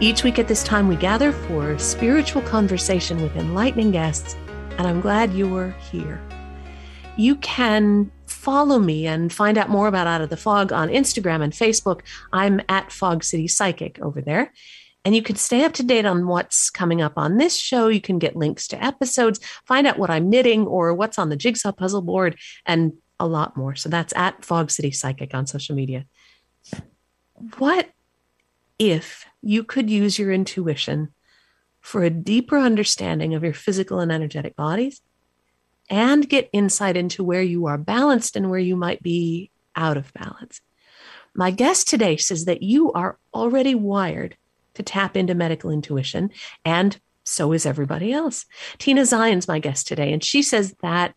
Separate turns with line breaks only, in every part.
Each week at this time, we gather for spiritual conversation with enlightening guests, and I'm glad you're here. You can follow me and find out more about Out of the Fog on Instagram and Facebook. I'm at Fog City Psychic over there. And you can stay up to date on what's coming up on this show. You can get links to episodes, find out what I'm knitting or what's on the jigsaw puzzle board, and a lot more. So that's at Fog City Psychic on social media. What if you could use your intuition for a deeper understanding of your physical and energetic bodies and get insight into where you are balanced and where you might be out of balance. My guest today says that you are already wired to tap into medical intuition, and so is everybody else. Tina Zion's my guest today, and she says that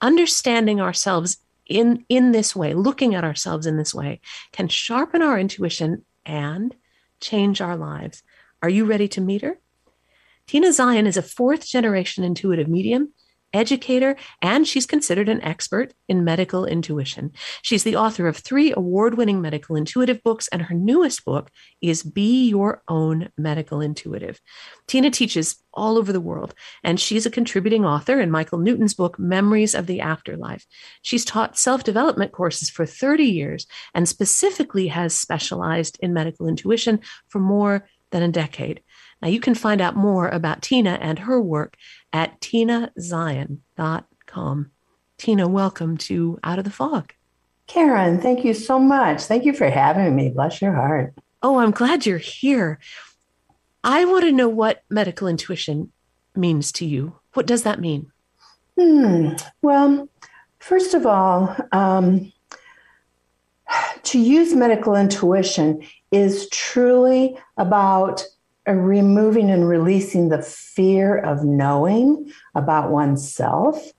understanding ourselves in, in this way, looking at ourselves in this way, can sharpen our intuition and change our lives. Are you ready to meet her? Tina Zion is a fourth generation intuitive medium, educator, and she's considered an expert in medical intuition. She's the author of three award winning medical intuitive books, and her newest book is Be Your Own Medical Intuitive. Tina teaches all over the world, and she's a contributing author in Michael Newton's book, Memories of the Afterlife. She's taught self development courses for 30 years and specifically has specialized in medical intuition for more than a decade. Now, you can find out more about Tina and her work at tinazion.com. Tina, welcome to Out of the Fog.
Karen, thank you so much. Thank you for having me. Bless your heart.
Oh, I'm glad you're here. I want to know what medical intuition means to you. What does that mean?
Hmm. Well, first of all, um, to use medical intuition is truly about removing and releasing the fear of knowing about oneself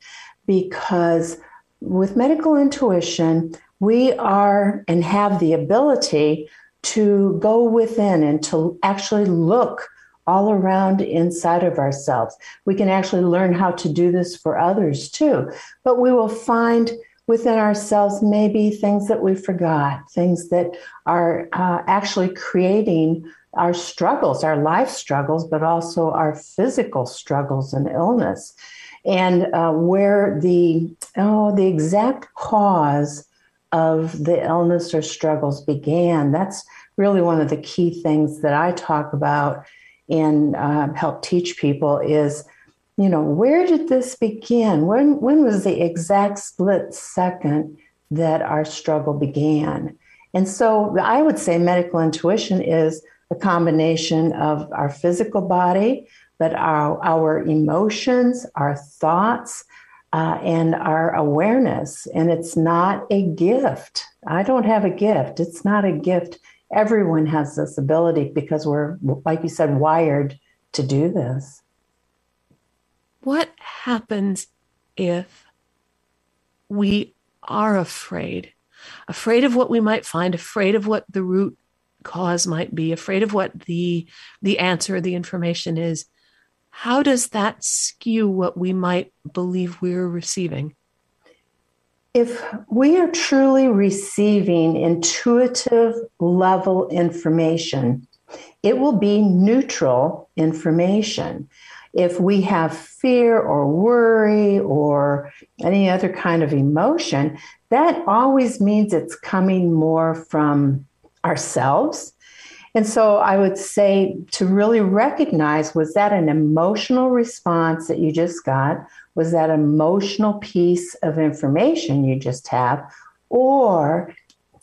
because with medical intuition, we are and have the ability to go within and to actually look all around inside of ourselves. We can actually learn how to do this for others too, but we will find within ourselves maybe things that we forgot, things that are uh, actually creating our struggles, our life struggles, but also our physical struggles and illness. And uh, where the oh the exact cause of the illness or struggles began. That's really one of the key things that I talk about and uh, help teach people is, you know, where did this begin? When when was the exact split second that our struggle began? And so I would say medical intuition is a combination of our physical body, but our, our emotions, our thoughts, uh, and our awareness. And it's not a gift. I don't have a gift. It's not a gift. Everyone has this ability because we're, like you said, wired to do this.
What happens if we are afraid? Afraid of what we might find, afraid of what the root cause might be, afraid of what the the answer, the information is, how does that skew what we might believe we're receiving?
If we are truly receiving intuitive level information, it will be neutral information. If we have fear or worry or any other kind of emotion, that always means it's coming more from ourselves. And so I would say to really recognize was that an emotional response that you just got? Was that emotional piece of information you just have? Or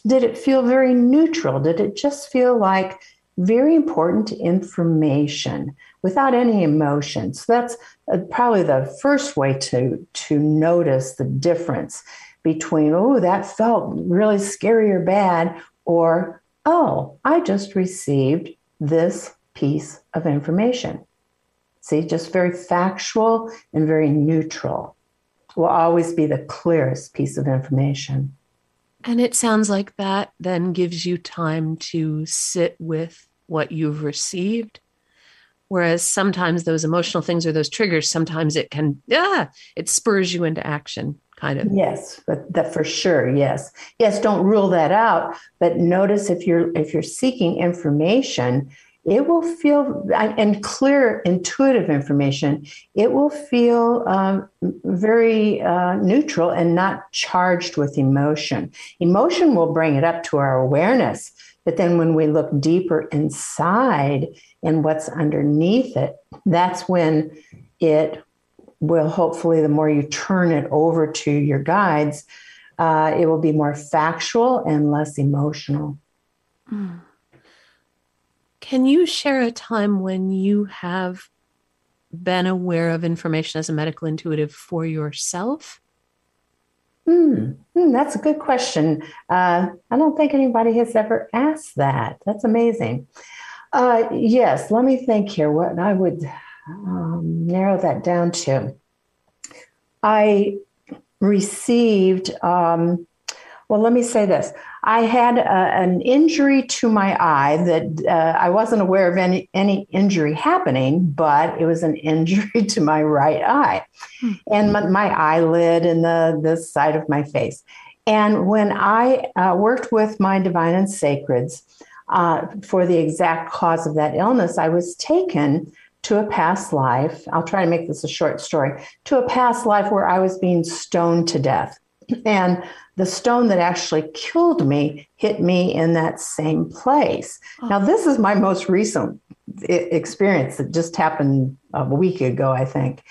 did it feel very neutral? Did it just feel like very important information without any emotion? So that's uh, probably the first way to, to notice the difference between, oh, that felt really scary or bad, or oh, I just received this piece of information. See, just very factual and very neutral will always be the clearest piece of information.
And it sounds like that then gives you time to sit with what you've received. Whereas sometimes those emotional things or those triggers, sometimes it can, yeah, it spurs you into action, kind of.
Yes, but that for sure, yes, yes. Don't rule that out, but notice if you're if you're seeking information, it will feel and clear intuitive information it will feel um, very uh, neutral and not charged with emotion emotion will bring it up to our awareness but then when we look deeper inside and what's underneath it that's when it will hopefully the more you turn it over to your guides uh, it will be more factual and less emotional mm.
Can you share a time when you have been aware of information as a medical intuitive for yourself?
Hmm, hmm that's a good question. Uh, I don't think anybody has ever asked that. That's amazing. Uh, yes, let me think here what I would um, narrow that down to. I received, um, well, let me say this I had a, an injury to my eye that uh, I wasn't aware of any, any injury happening, but it was an injury to my right eye hmm. and my, my, eyelid and the, the side of my face. And when I uh, worked with my divine and sacreds uh, for the exact cause of that illness, I was taken to a past life. I'll try to make this a short story to a past life where I was being stoned to death. And the stone that actually killed me hit me in that same place. Oh. Now, this is my most recent experience that just happened a week ago, I think.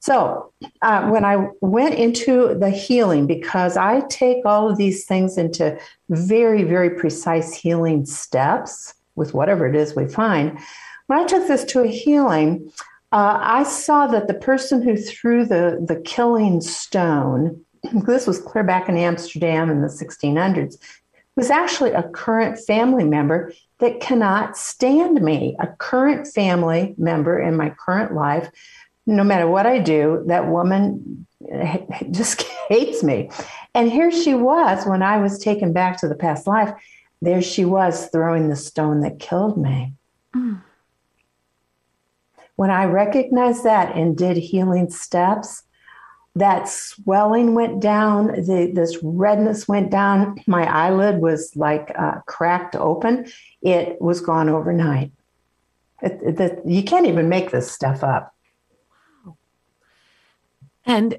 So, uh, when I went into the healing, because I take all of these things into very, very precise healing steps with whatever it is we find, when I took this to a healing, uh, I saw that the person who threw the, the killing stone this was clear back in Amsterdam in the 1600s, was actually a current family member that cannot stand me, a current family member in my current life. No matter what I do, that woman just hates me. And here she was when I was taken back to the past life. There she was throwing the stone that killed me. Mm. When I recognized that and did healing steps, that swelling went down the, this redness went down my eyelid was like uh, cracked open it was gone overnight it, it, the, you can't even make this stuff up Wow.
and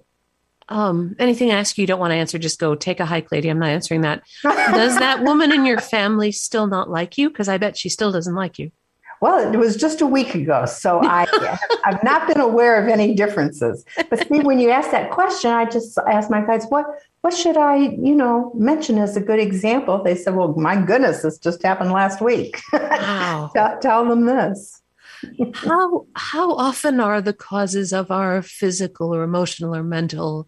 um, anything I ask you, you don't want to answer, just go take a hike, lady. I'm not answering that. Does that woman in your family still not like you? Because I bet she still doesn't like you.
Well, it was just a week ago, so I I've not been aware of any differences. But see, when you ask that question, I just asked my guys, what what should I, you know, mention as a good example? They said, well, my goodness, this just happened last week. Wow. tell, tell them this.
how how often are the causes of our physical or emotional or mental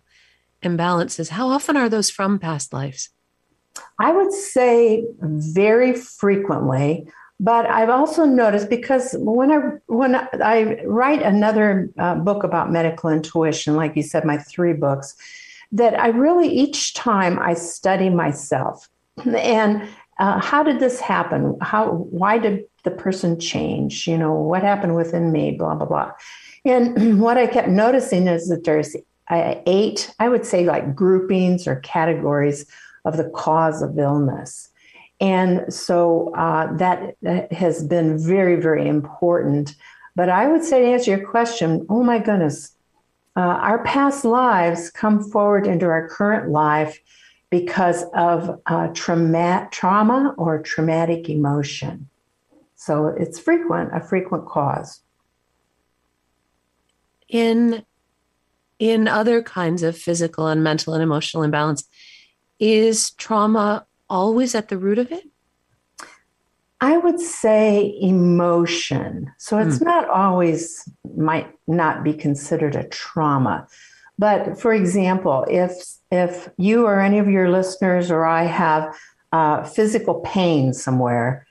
imbalances? How often are those from past lives?
I would say very frequently. But I've also noticed because when I when I write another uh, book about medical intuition, like you said, my three books, that I really each time I study myself and uh, how did this happen? How why did the person change? You know what happened within me? Blah blah blah. And what I kept noticing is that there's uh, eight, I would say, like groupings or categories of the cause of illness. And so uh, that, has been very, very important. But I would say to answer your question, oh my goodness, uh, our past lives come forward into our current life because of uh, trauma, trauma or traumatic emotion. So it's frequent, a frequent cause.
In in other kinds of physical and mental and emotional imbalance, is trauma always at the root of it?
I would say emotion. So it's mm. not always, might not be considered a trauma. But for example, if if you or any of your listeners or I have uh, physical pain somewhere,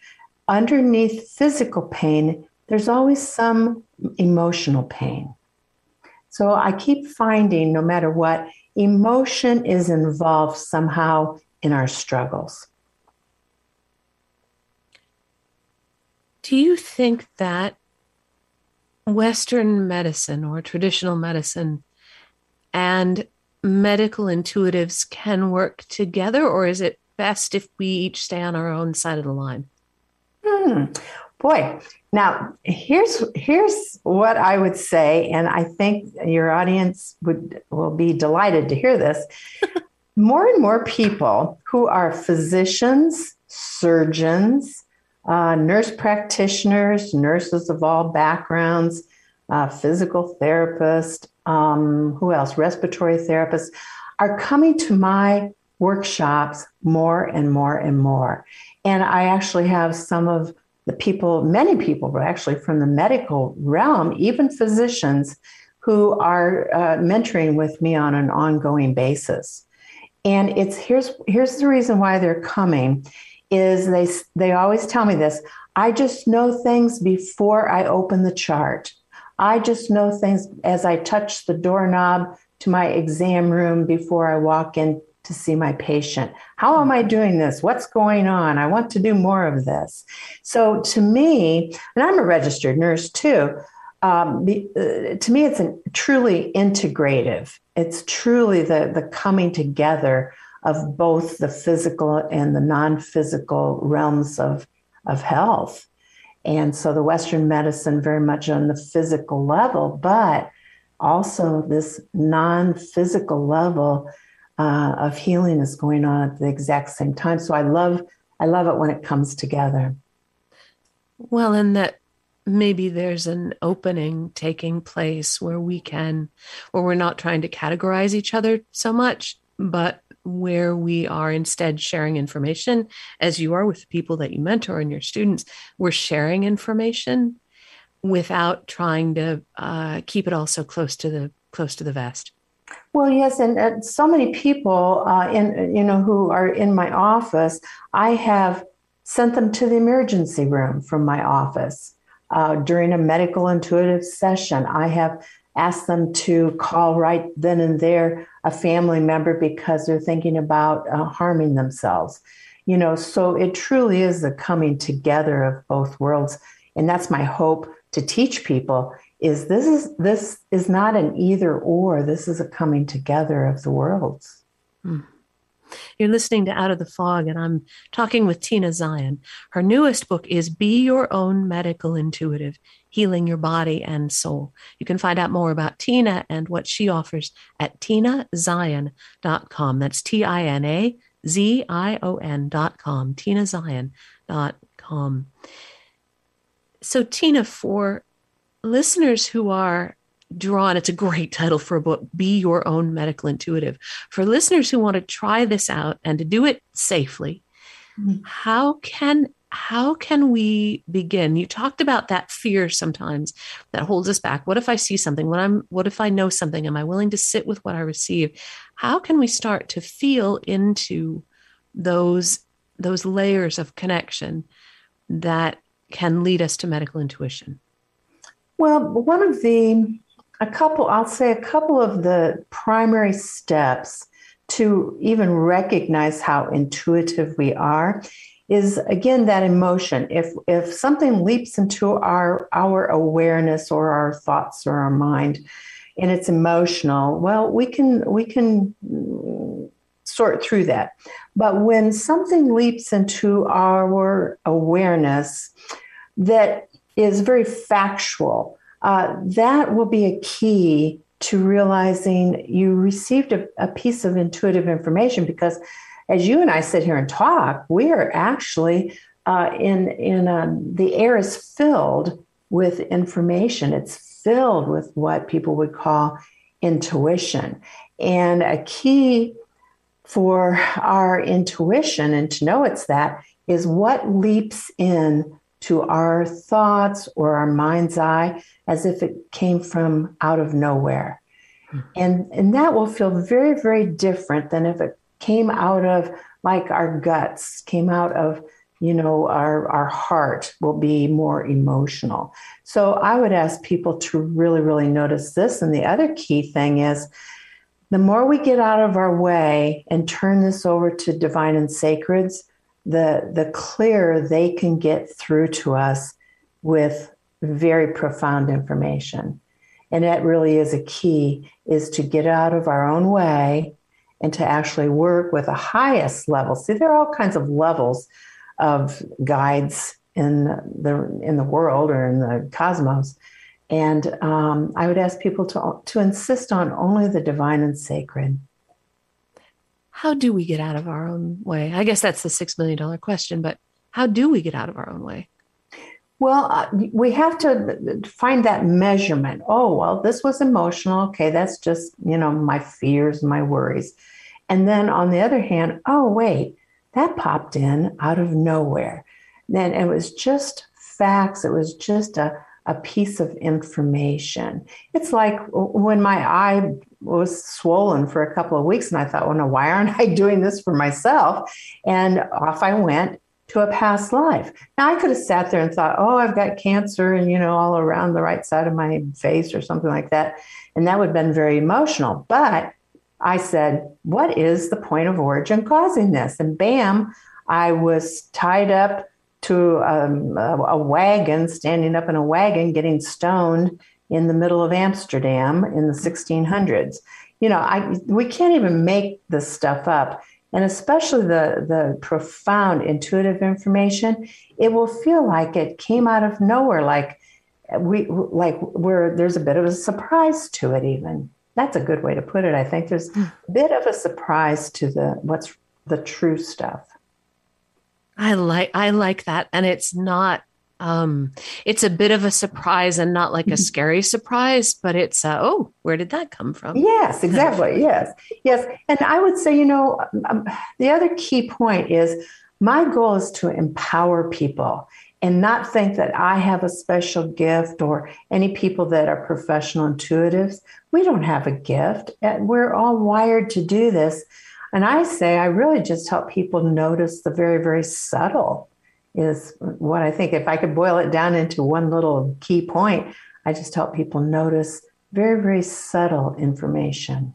underneath physical pain, there's always some emotional pain. So I keep finding, no matter what, emotion is involved somehow in our struggles.
Do you think that Western medicine or traditional medicine and medical intuitives can work together, or is it best if we each stay on our own side of the line?
Hmm. Boy, now here's here's what I would say, and I think your audience would will be delighted to hear this. more and more people who are physicians, surgeons, uh, nurse practitioners, nurses of all backgrounds, uh, physical therapists, um, who else? Respiratory therapists are coming to my workshops more and more and more. And I actually have some of the people, many people, but actually from the medical realm, even physicians who are uh, mentoring with me on an ongoing basis. And it's here's here's the reason why they're coming is they they always tell me this. I just know things before I open the chart. I just know things as I touch the doorknob to my exam room before I walk in to see my patient. How am I doing this? What's going on? I want to do more of this. So to me, and I'm a registered nurse too. Um, the, uh, to me, it's a truly integrative. It's truly the the coming together of both the physical and the non-physical realms of of health. And so the Western medicine very much on the physical level, but also this non-physical level uh, of healing is going on at the exact same time. So I love I love it when it comes together.
Well, and that maybe there's an opening taking place where we can, where we're not trying to categorize each other so much, but where we are instead sharing information, as you are with the people that you mentor and your students. We're sharing information without trying to uh, keep it all so close to the close to the vest.
Well, yes, and uh, so many people uh, in you know who are in my office, I have sent them to the emergency room from my office uh, during a medical intuitive session. I have asked them to call right then and there a family member because they're thinking about uh, harming themselves. You know, so it truly is the coming together of both worlds, and that's my hope to teach people is this is this is not an either or this is a coming together of the worlds hmm.
You're listening to out of the fog and i'm talking with tina zion. Her newest book is be your own medical intuitive healing your body and soul. You can find out more about tina and what she offers at tinazion.com that's t-i-n-a z-i-o-n dot com tinazion.com so tina for listeners who are drawn, it's a great title for a book, Be Your Own Medical Intuitive. For listeners who want to try this out and to do it safely, mm-hmm. how can how can we begin? You talked about that fear sometimes that holds us back. What if i see something? What i'm what if i know something? Am i willing to sit with what i receive? How can we start to feel into those those layers of connection that can lead us to medical intuition?
Well, one of the, a couple, I'll say a couple of the primary steps to even recognize how intuitive we are is again that emotion if if something leaps into our our awareness or our thoughts or our mind and it's emotional well we can we can sort through that but when something leaps into our awareness that is very factual. Uh, that will be a key to realizing you received a, a, piece of intuitive information because as you and I sit here and talk, we are actually uh, in in a, the air is filled with information. It's filled with what people would call intuition, and a key for our intuition and to know it's that is what leaps in to our thoughts or our mind's eye as if it came from out of nowhere. Hmm. And, and that will feel very, very different than if it came out of like our guts, came out of you know, our, our heart will be more emotional. So I would ask people to really, really notice this. And the other key thing is the more we get out of our way and turn this over to divine and sacreds, the, the clearer they can get through to us with very profound information. And that really is a key is to get out of our own way and to actually work with the highest level. See, there are all kinds of levels of guides in the in the world or in the cosmos, and um, I would ask people to to insist on only the divine and sacred.
How do we get out of our own way? I guess that's the six million dollar question. But how do we get out of our own way?
Well, uh, we have to find that measurement. Oh, well, this was emotional. Okay, that's just, you know, my fears, my worries. And then on the other hand, oh, wait, that popped in out of nowhere. Then it was just facts, it was just a, a piece of information. It's like when my eye was swollen for a couple of weeks, and I thought, well, no, why aren't I doing this for myself? And off I went to a past life. Now I could have sat there and thought, oh, I've got cancer and you know all around the right side of my face or something like that, and that would have been very emotional. But I said, what is the point of origin causing this? And bam, I was tied up to um, a, wagon, standing up in a wagon, getting stoned in the middle of Amsterdam in the 1600s. You know, I we can't even make this stuff up and especially the the profound intuitive information it will feel like it came out of nowhere like we like where there's a bit of a surprise to it even that's a good way to put it i think there's hmm. a bit of a surprise to the what's the true stuff
i like i like that and it's not um, it's a bit of a surprise and not like a mm-hmm. scary surprise, but it's uh, oh, where did that come from?
Yes, exactly. yes, yes. And I would say, you know, um, the other key point is my goal is to empower people and not think that I have a special gift or any people that are professional intuitives. We don't have a gift. We're all wired to do this. And I say, I really just help people notice the very, very subtle is what I think. If I could boil it down into one little key point, I just help people notice very, very subtle information.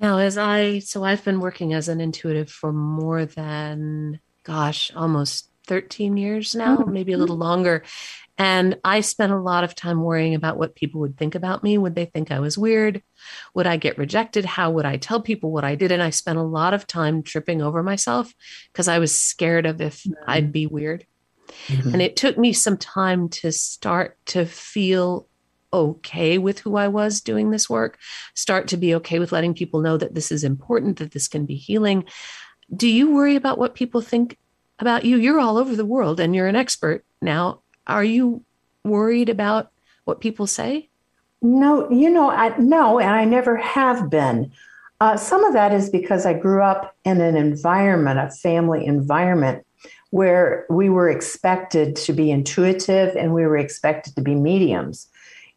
Now, as I, so I've been working as an intuitive for more than, gosh, almost 13 years now, mm-hmm. maybe a little longer. And I spent a lot of time worrying about what people would think about me. Would they think I was weird? Would I get rejected? How would I tell people what I did? And I spent a lot of time tripping over myself because I was scared of if mm-hmm. I'd be weird. Mm-hmm. And it took me some time to start to feel okay with who I was doing this work, start to be okay with letting people know that this is important, that this can be healing. Do you worry about what people think about you? You're all over the world and you're an expert now are you worried about what people say?
No, you know, I, no, and I never have been. Uh, some of that is because I grew up in an environment, a family environment, where we were expected to be intuitive and we were expected to be mediums.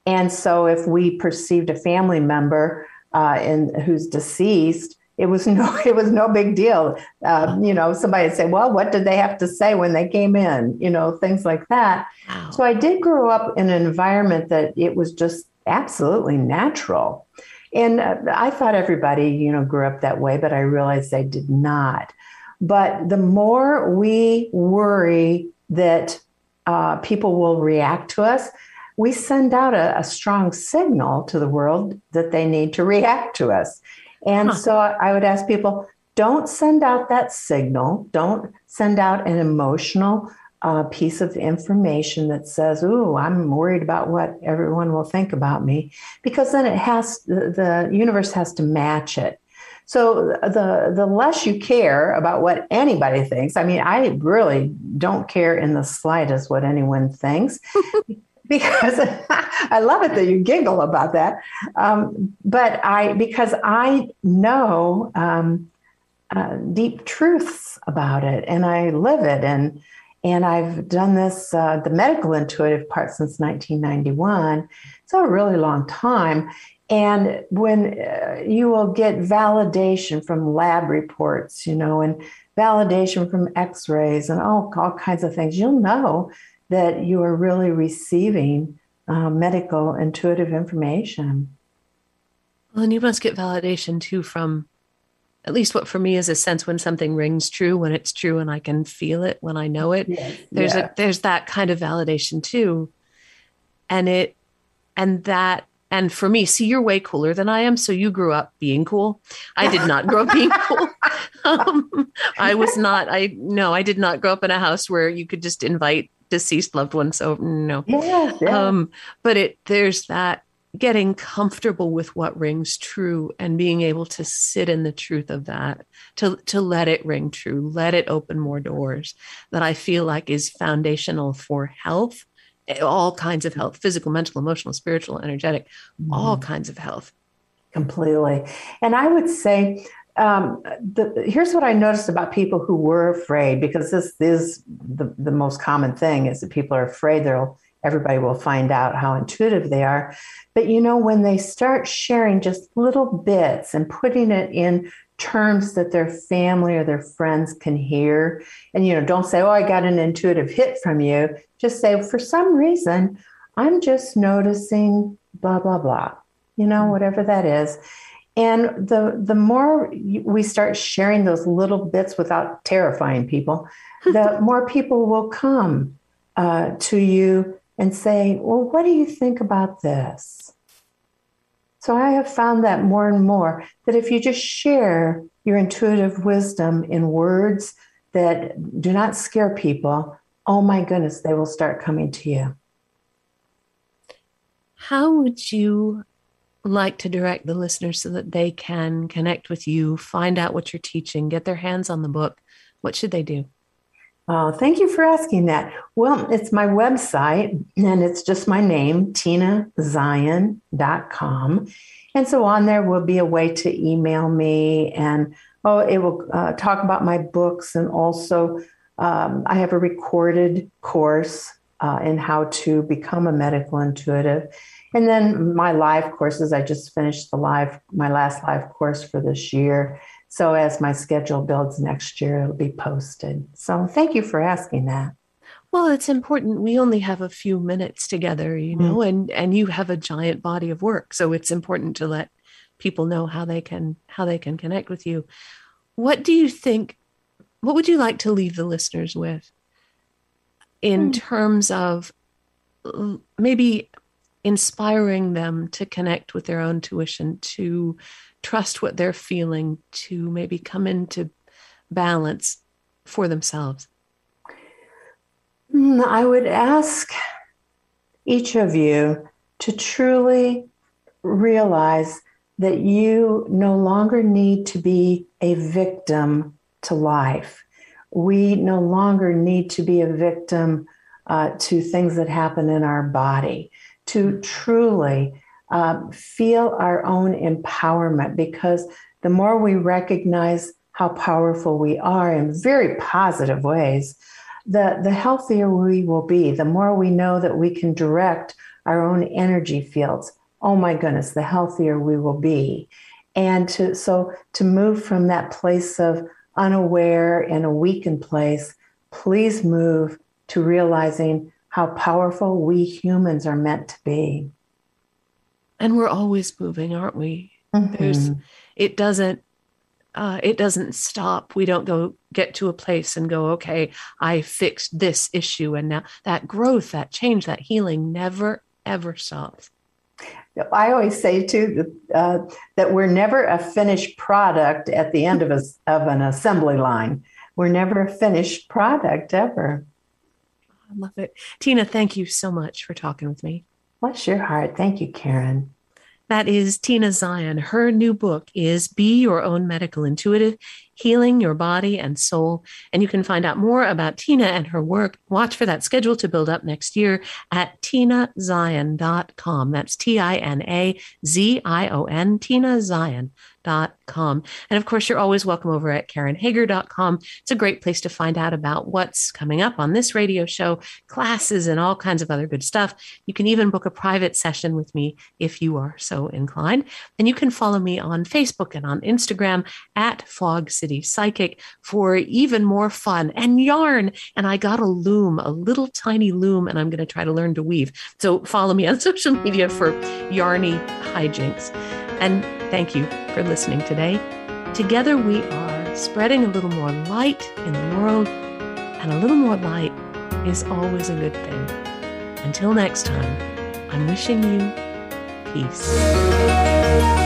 And so, if we perceived a family member uh, in, who's deceased, it was no it was no big deal. Uh, you know, somebody would say, "Well, what did they have to say when they came in?" You know, things like that. Wow. So I did grow up in an environment that it was just absolutely natural, and uh, I thought everybody you know grew up that way, but I realized they did not. But the more we worry that uh, people will react to us, we send out a, a, strong signal to the world that they need to react to us. And huh. so I would ask people don't send out that signal, don't send out an emotional uh, piece of information that says, Ooh, I'm worried about what everyone will think about me, because then it has the, the universe has to match it. So the the less you care about what anybody thinks, I mean, I really don't care in the slightest what anyone thinks. because I love it that you giggle about that. Um, but I, because I know um, uh, deep truths about it and I live it. And, and I've done this, uh, the medical intuitive part since 1991. It's a really long time. And when uh, you will get validation from lab reports, you know, and validation from x rays and all, all kinds of things, you'll know that you are really receiving uh, medical intuitive information.
Well, and you must get validation too from at least what for me is a sense when something rings true, when it's true and I can feel it when I know it. Yes. There's yeah. a there's that kind of validation too. And it and that and for me, see, you're way cooler than I am. So you grew up being cool. I did not grow up being cool. Um, I was not, I no, I did not grow up in a house where you could just invite deceased loved ones. So no.
Yeah. Um,
but it there's that getting comfortable with what rings true and being able to sit in the truth of that to to let it ring true let it open more doors that i feel like is foundational for health all kinds of health physical mental emotional spiritual energetic mm. all kinds of health
completely and i would say um, the, here's what I noticed about people who were afraid, because this is the, the most common thing is that people are afraid they'll everybody will find out how intuitive they are. But you know, when they start sharing just little bits and putting it in terms that their family or their friends can hear, and you know, don't say, Oh, I got an intuitive hit from you. Just say, For some reason, I'm just noticing blah, blah, blah, you know, whatever that is. And the the more we start sharing those little bits without terrifying people, the more people will come uh, to you and say, Well, what do you think about this? So I have found that more and more that if you just share your intuitive wisdom in words that do not scare people, oh my goodness, they will start coming to you.
How would you like to direct the listeners so that they can connect with you, find out what you're teaching, get their hands on the book? What should they do?
Oh, thank you for asking that. Well, it's my website and it's just my name, tinazion.com. And so on there will be a way to email me and oh, it will uh, talk about my books and also um, I have a recorded course uh, in how to become a medical intuitive. And then my live courses, I just finished the live, my last live course for this year. So as my schedule builds next year, it'll be posted. So thank you for asking that.
Well, it's important. We only have a few minutes together, you know, mm-hmm. and and you have a giant body of work, so it's important to let people know how they can how they can connect with you. What do you think what would you like to leave the listeners with in mm. terms of maybe inspiring them to connect with their own tuition to trust what they're feeling to maybe come into balance for themselves?
Hmm, I would ask each of you to truly realize that you no longer need to be a victim to life. We no longer need to be a victim uh, to things that happen in our body, to truly um, feel our own empowerment because the more we recognize how powerful we are in very positive ways, the, the healthier we will be. The more we know that we can direct our own energy fields, oh my goodness, the healthier we will be. And to so to move from that place of unaware and a weakened place, please move to realizing how powerful we humans are meant to be
and we're always moving aren't we mm-hmm. there's it doesn't uh, it doesn't stop we don't go get to a place and go okay i fixed this issue and now that growth that change that healing never ever stops
I always say too uh, that we're never a finished product at the end of, a, of an assembly line. We're never a finished product ever.
I love it. Tina, thank you so much for talking with me.
Bless your heart. Thank you, Karen.
That is Tina Zion. Her new book is Be Your Own Medical Intuitive Healing Your Body and Soul. And you can find out more about Tina and her work. Watch for that schedule to build up next year at tinazion.com. That's T I N A Z I O N, Tina Zion com. And of course, you're always welcome over at KarenHager.com. It's a great place to find out about what's coming up on this radio show, classes, and all kinds of other good stuff. You can even book a private session with me if you are so inclined. And you can follow me on Facebook and on Instagram at Fog City psychic for even more fun and yarn. And I got a loom, a little tiny loom, and I'm going to try to learn to weave. So follow me on social media for yarny hijinks. And thank you for listening today. Together we are spreading a little more light in the world, and a little more light is always a good thing. Until next time, I'm wishing you peace.